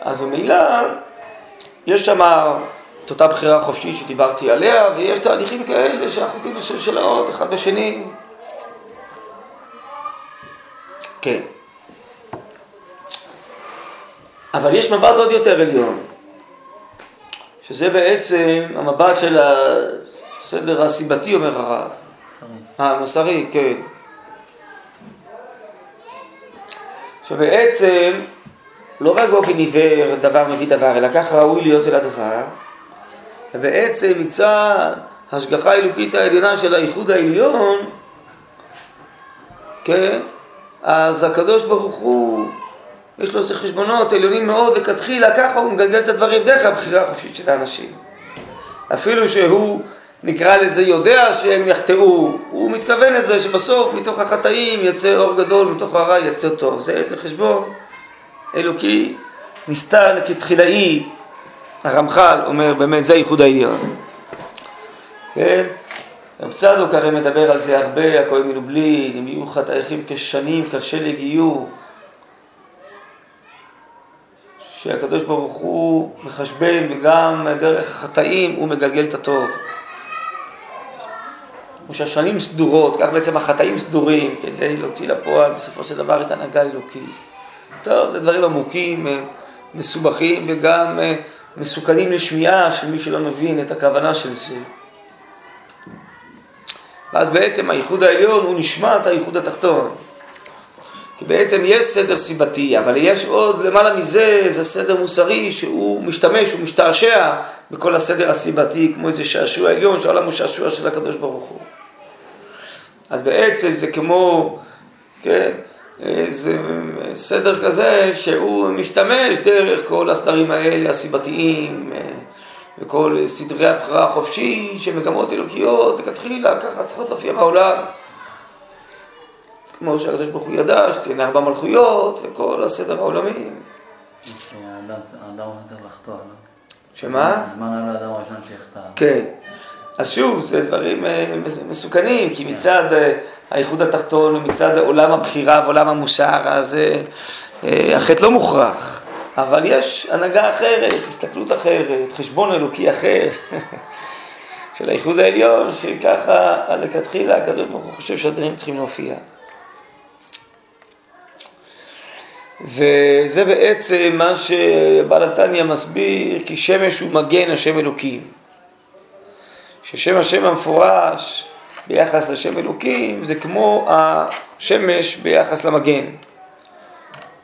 אז ממילא יש שם את אותה בחירה חופשית שדיברתי עליה, ויש תהליכים כאלה שאנחנו עושים בשל של האות אחד בשני. כן. אבל יש מבט עוד יותר עליון, שזה בעצם המבט של הסדר הסיבתי, אומר הרב. המוסרי, כן. שבעצם לא רק באופן עיוור דבר מביא דבר, אלא ככה ראוי להיות אל הדבר, ובעצם מצד השגחה האלוקית העליונה של האיחוד העליון, כן, אז הקדוש ברוך הוא, יש לו איזה חשבונות עליונים מאוד לכתחילה, ככה הוא מגלגל את הדברים דרך הבחירה החופשית של האנשים. אפילו שהוא נקרא לזה יודע שהם יחטאו, הוא מתכוון לזה שבסוף מתוך החטאים יצא אור גדול, מתוך הרע יצא טוב. זה איזה חשבון אלוקי נסתר כתחילאי, הרמח"ל אומר באמת זה ייחוד העליון. כן? רב צדוק הרי מדבר על זה הרבה, הכהן מלובלין, אם יהיו חטאיכם כשנים, כשלג יהיו. שהקדוש ברוך הוא מחשבן וגם דרך החטאים הוא מגלגל את הטוב. כמו שהשנים סדורות, כך בעצם החטאים סדורים כדי להוציא לפועל בסופו של דבר את הנהגה האלוקית. טוב, זה דברים עמוקים, אה, מסובכים וגם אה, מסוכנים לשמיעה של מי שלא מבין את הכוונה של זה. ואז בעצם הייחוד העליון הוא נשמט הייחוד התחתון. כי בעצם יש סדר סיבתי, אבל יש עוד למעלה מזה, זה סדר מוסרי שהוא משתמש, הוא משתעשע בכל הסדר הסיבתי, כמו איזה שעשוע עליון, שהעולם הוא שעשוע של הקדוש ברוך הוא. אז בעצם זה כמו, כן, זה סדר כזה שהוא משתמש דרך כל הסדרים האלה, הסיבתיים, וכל סדרי הבחירה החופשית, שמגמות אלוקיות, זה כתחילה, ככה צריכות להופיע בעולם. כמו שהקדוש ברוך הוא ידע, שתהיינה ארבע מלכויות, וכל הסדר העולמי. האדם צריך לחטוא, לא? שמה? הזמן היה לאדם הראשון שיחטא. כן. אז שוב, זה דברים אה, מסוכנים, כי מצד אה, האיחוד התחתון ומצד עולם הבחירה ועולם המוסר, אז אה, החטא לא מוכרח. אבל יש הנהגה אחרת, הסתכלות אחרת, חשבון אלוקי אחר של האיחוד העליון, שככה לכתחילה הקדוש ברוך הוא חושב שהדברים צריכים להופיע. וזה בעצם מה שבעל התניא מסביר, כי שמש הוא מגן השם אלוקים. ששם השם המפורש ביחס לשם אלוקים זה כמו השמש ביחס למגן.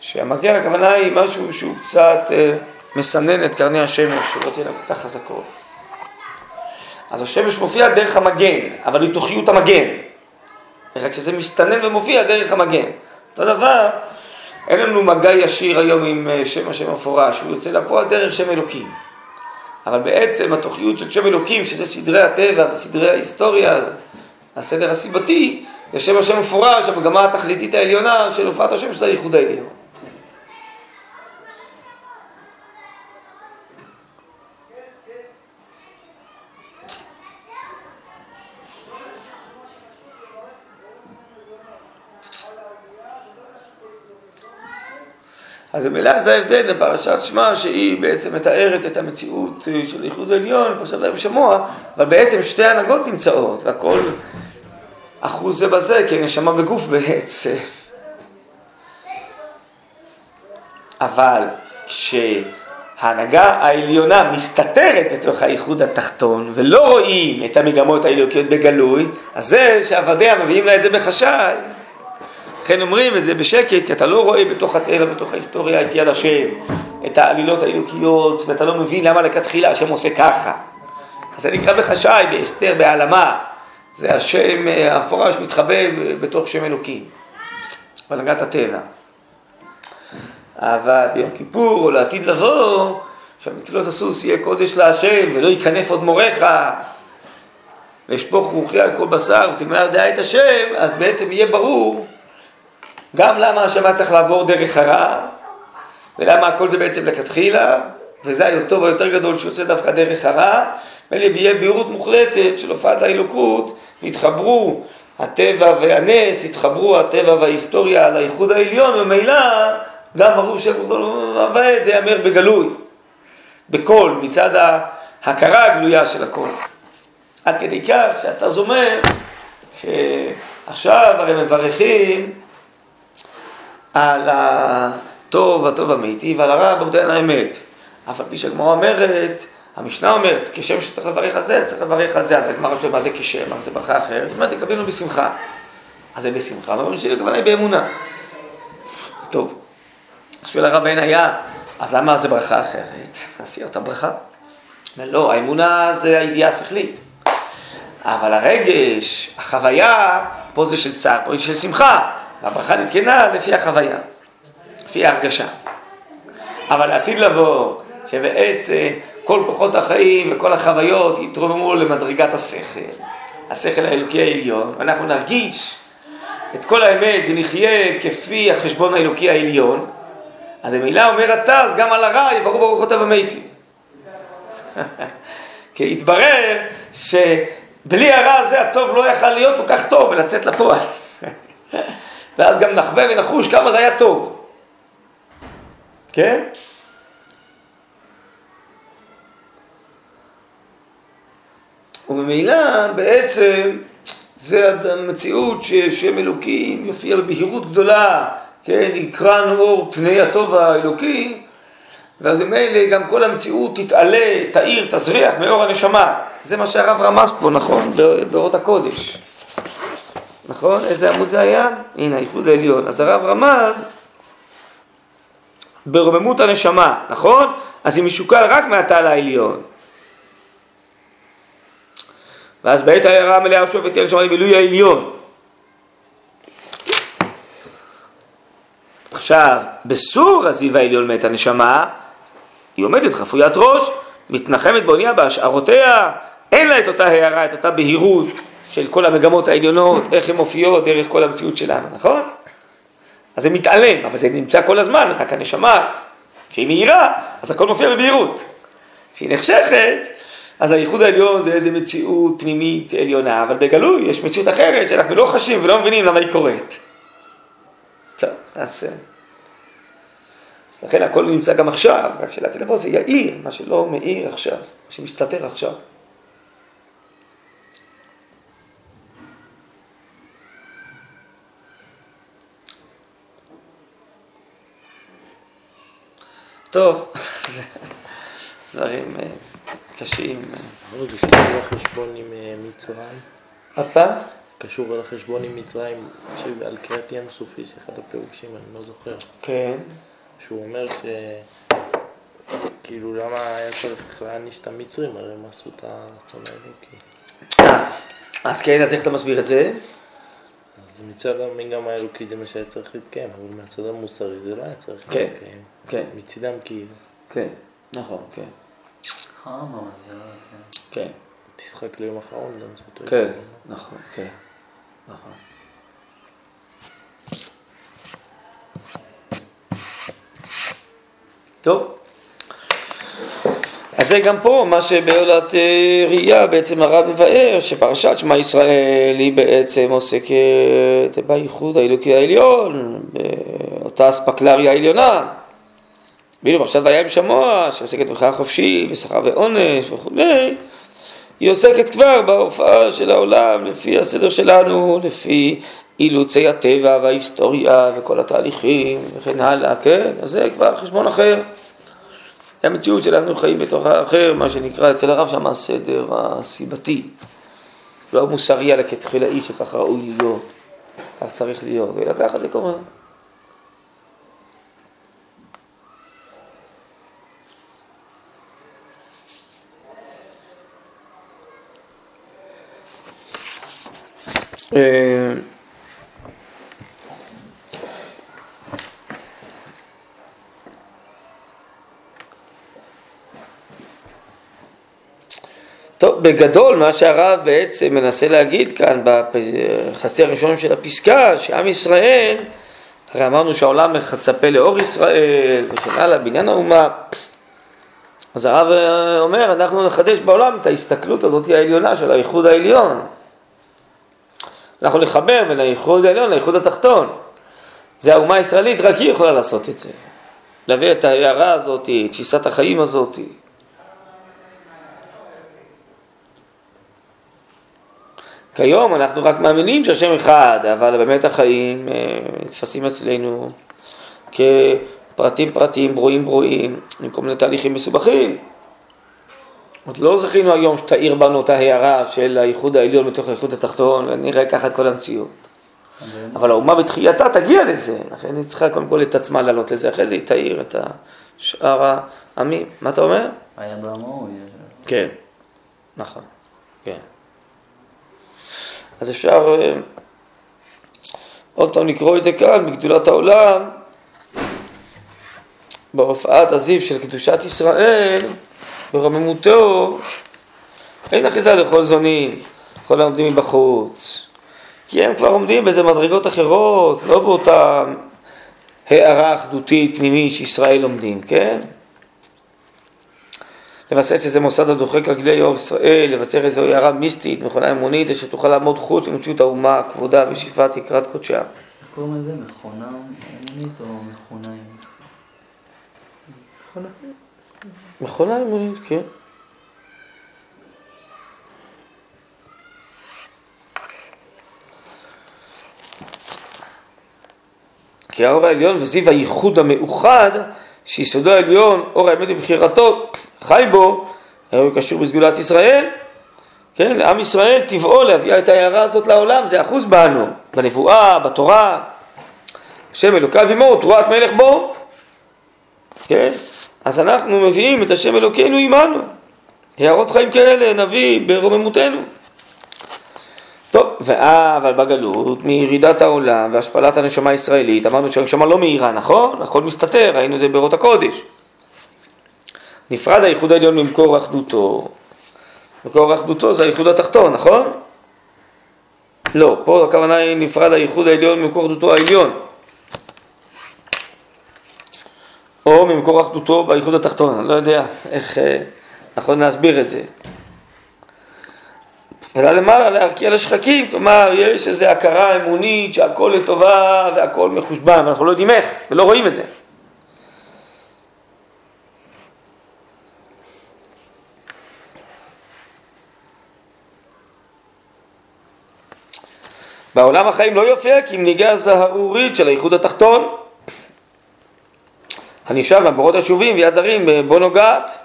שהמגן הכוונה היא משהו שהוא קצת אה, מסנן את קרני השמש, שלא תהיינה כל כך חזקות. אז השמש מופיע דרך המגן, אבל היא תוכיות המגן. רק שזה מסתנן ומופיע דרך המגן. אותו דבר, אין לנו מגע ישיר היום עם אה, שם השם המפורש, הוא יוצא לפועל דרך שם אלוקים. אבל בעצם התוכיות של שם אלוקים, שזה סדרי הטבע וסדרי ההיסטוריה, הסדר הסיבתי, זה שם השם מפורש, המגמה התכליתית העליונה של הופעת השם, שזה הייחוד העליון. אז ממילא זה ההבדל לפרשת שמע, שהיא בעצם מתארת את המציאות אה, של הייחוד העליון, פרשת להם שמוע, אבל בעצם שתי הנהגות נמצאות, והכל אחוז זה בזה, כי הנשמה בגוף בעצם. אבל כשההנהגה העליונה מסתתרת בתוך הייחוד התחתון ולא רואים את המגמות האלוקיות בגלוי, אז זה שעבדיה מביאים לה את זה בחשאי. לכן אומרים את זה בשקט, כי אתה לא רואה בתוך הטבע, בתוך ההיסטוריה, את יד השם, את העלילות האלוקיות, ואתה לא מבין למה לכתחילה השם עושה ככה. אז זה נקרא בחשאי, בהסתר, בהעלמה. זה השם אה, המפורש מתחבא בתוך שם אלוקים, בהנהגת הטבע. אבל ביום כיפור או לעתיד לבוא, שהמצלות הסוס יהיה קודש להשם ולא ייכנף עוד מוריך ואשפוך רוחי על כל בשר ותמלא יודע את השם, אז בעצם יהיה ברור גם למה היה צריך לעבור דרך הרע ולמה הכל זה בעצם לכתחילה וזה הטוב היותר גדול שיוצא דווקא דרך הרע ויהיה בהירות מוחלטת של הופעת האלוקות והתחברו הטבע והנס, התחברו הטבע וההיסטוריה על הייחוד העליון וממילא גם ברור שהוועד זה ייאמר בגלוי, בקול, מצד ההכרה הגלויה של הקול. עד כדי כך שאתה זומר שעכשיו הרי מברכים על הטוב, הטוב המיטיב, ועל הרע ברוך דיין האמת. אף על פי שהגמרא אומרת, המשנה אומרת, כשם שצריך לברך על זה, צריך לברך על זה, אז הגמרא שואלת מה זה כשם, מה זה ברכה אחרת? היא אומרת, תקבלנו בשמחה. אז זה בשמחה, ואומרים הכוונה היא באמונה. טוב. שואל הרב בן היה, אז למה זה ברכה אחרת? אז היא אותה ברכה. לא, האמונה זה הידיעה השכלית. אבל הרגש, החוויה, פה זה של צער, פה זה של שמחה. והברכה נתקנה לפי החוויה, לפי ההרגשה. אבל לעתיד לבוא, שבעצם כל כוחות החיים וכל החוויות יתרוממו למדרגת השכל, השכל האלוקי העליון, ואנחנו נרגיש את כל האמת ונחיה כפי החשבון האלוקי העליון, אז ממילא אומר התז, גם על הרע יברו ברוכותיו המתים. כי התברר שבלי הרע הזה הטוב לא יכל להיות כל כך טוב ולצאת לפועל. ואז גם נחווה ונחוש כמה זה היה טוב. כן? וממילא בעצם זה המציאות ששם אלוקים יופיע בבהירות גדולה כן, יקרן אור פני הטוב האלוקי, ואז ממילא גם כל המציאות תתעלה, תאיר, תזריח מאור הנשמה. זה מה שהרב רמז פה, נכון? באורות הקודש. נכון? איזה עמוד זה היה? הנה, הייחוד העליון. אז הרב רמז ברוממות הנשמה, נכון? אז היא משוקל רק מהטל העליון. ואז בעת ההערה המלאה שופט הנשמה למילוי העליון. עכשיו, בסור הזיו העליון מת הנשמה, היא עומדת חפוית ראש, מתנחמת באונייה בהשערותיה, אין לה את אותה הערה, את אותה בהירות של כל המגמות העליונות, איך הן מופיעות דרך כל המציאות שלנו, נכון? אז זה מתעלם, אבל זה נמצא כל הזמן, רק הנשמה, כשהיא מהירה, אז הכל מופיע בבהירות. כשהיא נחשכת, אז הייחוד העליון זה איזה מציאות פנימית עליונה, אבל בגלוי יש מציאות אחרת שאנחנו לא חשים ולא מבינים למה היא קורית. טוב, אז... אז לכן הכל נמצא גם עכשיו, רק שלעתיד לבוא זה יאיר, מה שלא מאיר עכשיו, מה שמסתתר עכשיו. טוב, זה דברים אה, קשים. אה. זה קשור לחשבון עם אה, מצרים. עוד פעם? קשור לחשבון עם מצרים, על קריאת ים סופי, אחד הפירושים, אני לא זוכר. כן. שהוא אומר ש... כאילו למה היה צריך להעניש את המצרים, הרי הם עשו את הרצון האלוקי. אז כן, אז איך אתה מסביר את זה? אז מצד המגם האלוקי זה מה שהיה צריך להתקיים, אבל מהצד המוסרי זה לא היה צריך כן, להתקיים. כן. מצידם כאילו. כן, נכון, כן. הרמב"ם מסביר את זה. כן, תשחק ליום אחרון גם זה אותו. כן. נכון, כן, נכון. טוב. אז זה גם פה מה שבעולת אה, ראייה בעצם הרב מבאר שפרשת שמע ישראל היא בעצם עוסקת בייחוד האלוקי העליון, באותה אספקלריה העליונה, ואילו פרשת וים שמוע, שעוסקת בכלל חופשי, בשכר ועונש וכולי, היא עוסקת כבר בהופעה של העולם לפי הסדר שלנו, לפי אילוצי הטבע וההיסטוריה וכל התהליכים וכן הלאה, כן? אז זה כבר חשבון אחר. המציאות שאנחנו חיים בתוך האחר, מה שנקרא אצל הרב שם הסדר הסיבתי. לא המוסרי על הכתחילאי שככה ראוי להיות, כך צריך להיות, אלא ככה זה קורה. אה, בגדול מה שהרב בעצם מנסה להגיד כאן בחצי הראשון של הפסקה, שעם ישראל, הרי אמרנו שהעולם מצפה לאור ישראל וכן הלאה, בעניין האומה, אז הרב אומר, אנחנו נחדש בעולם את ההסתכלות הזאת העליונה של האיחוד העליון. אנחנו נחבר בין האיחוד העליון לאיחוד התחתון. זה האומה הישראלית, רק היא יכולה לעשות את זה. להביא את ההערה הזאת, את תפיסת החיים הזאת. כיום אנחנו רק מאמינים שהשם אחד, אבל באמת החיים אה, נתפסים אצלנו כפרטים פרטיים, ברואים ברואים, עם כל מיני תהליכים מסובכים. עוד לא זכינו היום שתאיר בנו את ההערה של הייחוד העליון מתוך הייחוד התחתון, ונראה ככה את כל המציאות. אבל האומה בתחייתה תגיע לזה, לכן היא צריכה קודם כל את עצמה לעלות לזה, אחרי זה היא תאיר את שאר העמים. מה אתה אומר? היה בעמו. כן, נכון, כן. אז אפשר אה, עוד פעם לקרוא את זה כאן, בגדולת העולם, בהופעת הזיו של קדושת ישראל, ברוממותו, אין אחיזה לכל זונים, לכל העומדים מבחוץ. כי הם כבר עומדים באיזה מדרגות אחרות, לא באותה הערה אחדותית פנימית שישראל עומדים, כן? לבסס איזה מוסד הדוחק רגלי אור ישראל, לבצר איזו הערה מיסטית, מכונה אמונית, אשר תוכל לעמוד חוץ למציאות האומה, כבודה ושאיפת יקרת קודשה. קוראים לזה מכונה אמונית או מכונה מכונה אמונית, כן. כי האור העליון וזיו הייחוד המאוחד, שיסודו העליון, אור האמת בבחירתו, חי בו, הרי הוא קשור בסגולת ישראל, כן, לעם ישראל טבעו להביאה את ההערה הזאת לעולם, זה אחוז בנו, בנבואה, בתורה, השם אלוקיו עמו, תרועת מלך בו, כן, אז אנחנו מביאים את השם אלוקינו עמנו, הערות חיים כאלה נביא ברוממותנו. טוב, ואה, אבל בגלות, מירידת העולם והשפלת הנשמה הישראלית, אמרנו שהנשמה לא מהירה, נכון? הכל מסתתר, ראינו את זה באורות הקודש. נפרד הייחוד העליון ממקור אחדותו. מקור אחדותו זה הייחוד התחתון, נכון? לא, פה הכוונה היא נפרד הייחוד העליון ממקור אחדותו העליון. או ממקור אחדותו בייחוד התחתון, אני לא יודע איך אה, נכון להסביר את זה. אלא למעלה להרקיע לשחקים, כלומר יש איזו הכרה אמונית שהכל לטובה והכל מחושבן, אנחנו לא יודעים איך ולא רואים את זה. בעולם החיים לא יופיע כי מנהיגי הזהרורית של הייחוד התחתון. הנשאר מהבורות השובים ויד זרים בו נוגעת,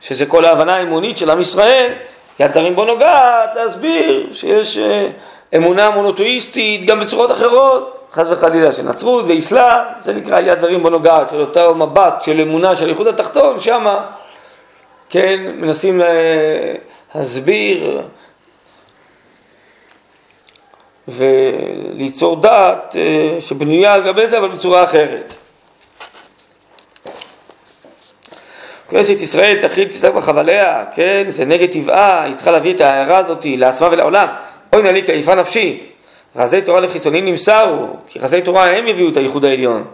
שזה כל ההבנה האמונית של עם ישראל, יד זרים בו נוגעת להסביר שיש אה, אמונה מונותואיסטית גם בצורות אחרות, חס וחלילה של נצרות ואסלאם, זה נקרא יד זרים בו נוגעת, של אותו מבט של אמונה של הייחוד התחתון, שמה כן מנסים להסביר וליצור דעת אה, שבנויה על גבי זה אבל בצורה אחרת. כנסת ישראל תכיל תצעק בחבליה, כן, זה נגד טבעה, היא צריכה להביא את ההערה הזאת לעצמה ולעולם. אוי נא לי כעיפה נפשי, רזי תורה לחיצונים נמסרו, כי רזי תורה הם הביאו את הייחוד העליון.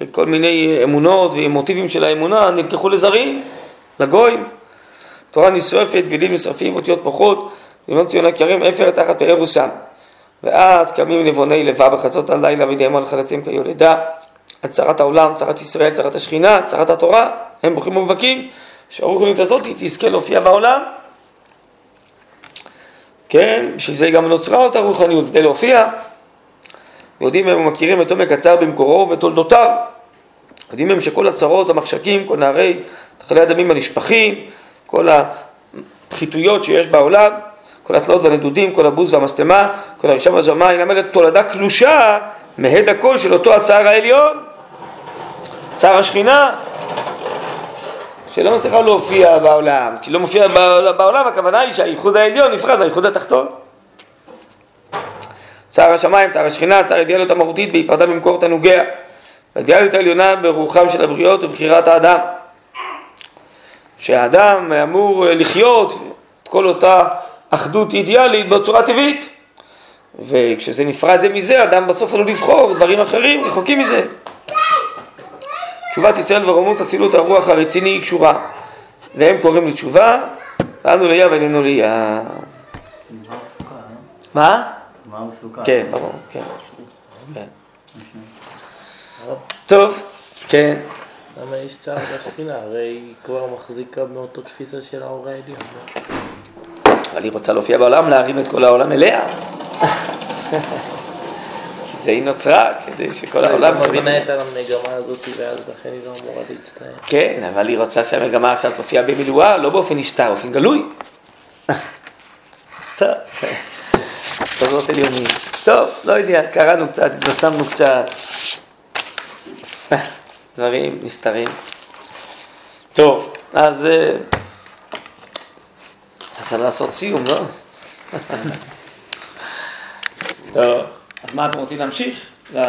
וכל מיני אמונות ומוטיבים של האמונה נלקחו לזרים, לגויים. תורה נשרפת, גלים נשרפים, אותיות פוחות, לימוד ציון הכרים, אפר תחת פאר וסם. ואז קמים נבוני לבה בחצות הלילה וידיהם על חלצים כיולדה. על צרת העולם, צרת ישראל, צרת השכינה, צרת התורה, הם בוכים ומבכים, שהרוחניות הזאת תזכה להופיע בעולם. כן, בשביל זה גם נוצרה אותה רוחניות, כדי להופיע. יודעים הם ומכירים את עומק הצער במקורו ותולדותיו. יודעים הם שכל הצרות, המחשקים, כל נערי תחלי הדמים הנשפכים, כל החיטויות שיש בעולם, כל התלאות והנדודים, כל הבוז והמשטמה, כל הרשע והזוהמה, היא למדת תולדה קלושה מהד הקול של אותו הצער העליון, צער השכינה, שלא מצליחה להופיע בעולם, כי לא מופיע בעולם, הכוונה היא שהייחוד העליון נפרד מהייחוד התחתון. צער השמיים, צער השכינה, צער האידיאליות המהותית בהיפרדה ממקור תנוגיה. האידיאליות העליונה ברוחם של הבריות ובחירת האדם. שהאדם אמור לחיות את כל אותה אחדות אידיאלית בצורה טבעית. וכשזה נפרד זה מזה, אדם בסוף עלול לבחור דברים אחרים, רחוקים מזה. תשובת ישראל ורוממות אצילות הרוח הרציני היא קשורה. והם קוראים לתשובה, ואנו ליה ואיננו ליה. מה? מה מסוכן? כן, ברור, כן. כן. טוב, כן. למה יש צער בשכינה? הרי היא כבר מחזיקה מאותו תפיסה של האור העליון. אבל היא רוצה להופיע בעולם, להרים את כל העולם אליה. כי זה היא נוצרה, כדי שכל העולם... היא מבינה את המגמה הזאת ואז לכן היא לא אמורה להצטער. כן, אבל היא רוצה שהמגמה עכשיו תופיע במילואה, לא באופן נסתר, באופן גלוי. טוב, זה... סודות עליונים. טוב, לא יודע, קראנו קצת, התבשמנו קצת. דברים נסתרים. טוב, אז... אה, אז צריך לעשות סיום, לא? טוב, אז מה אתם רוצים להמשיך?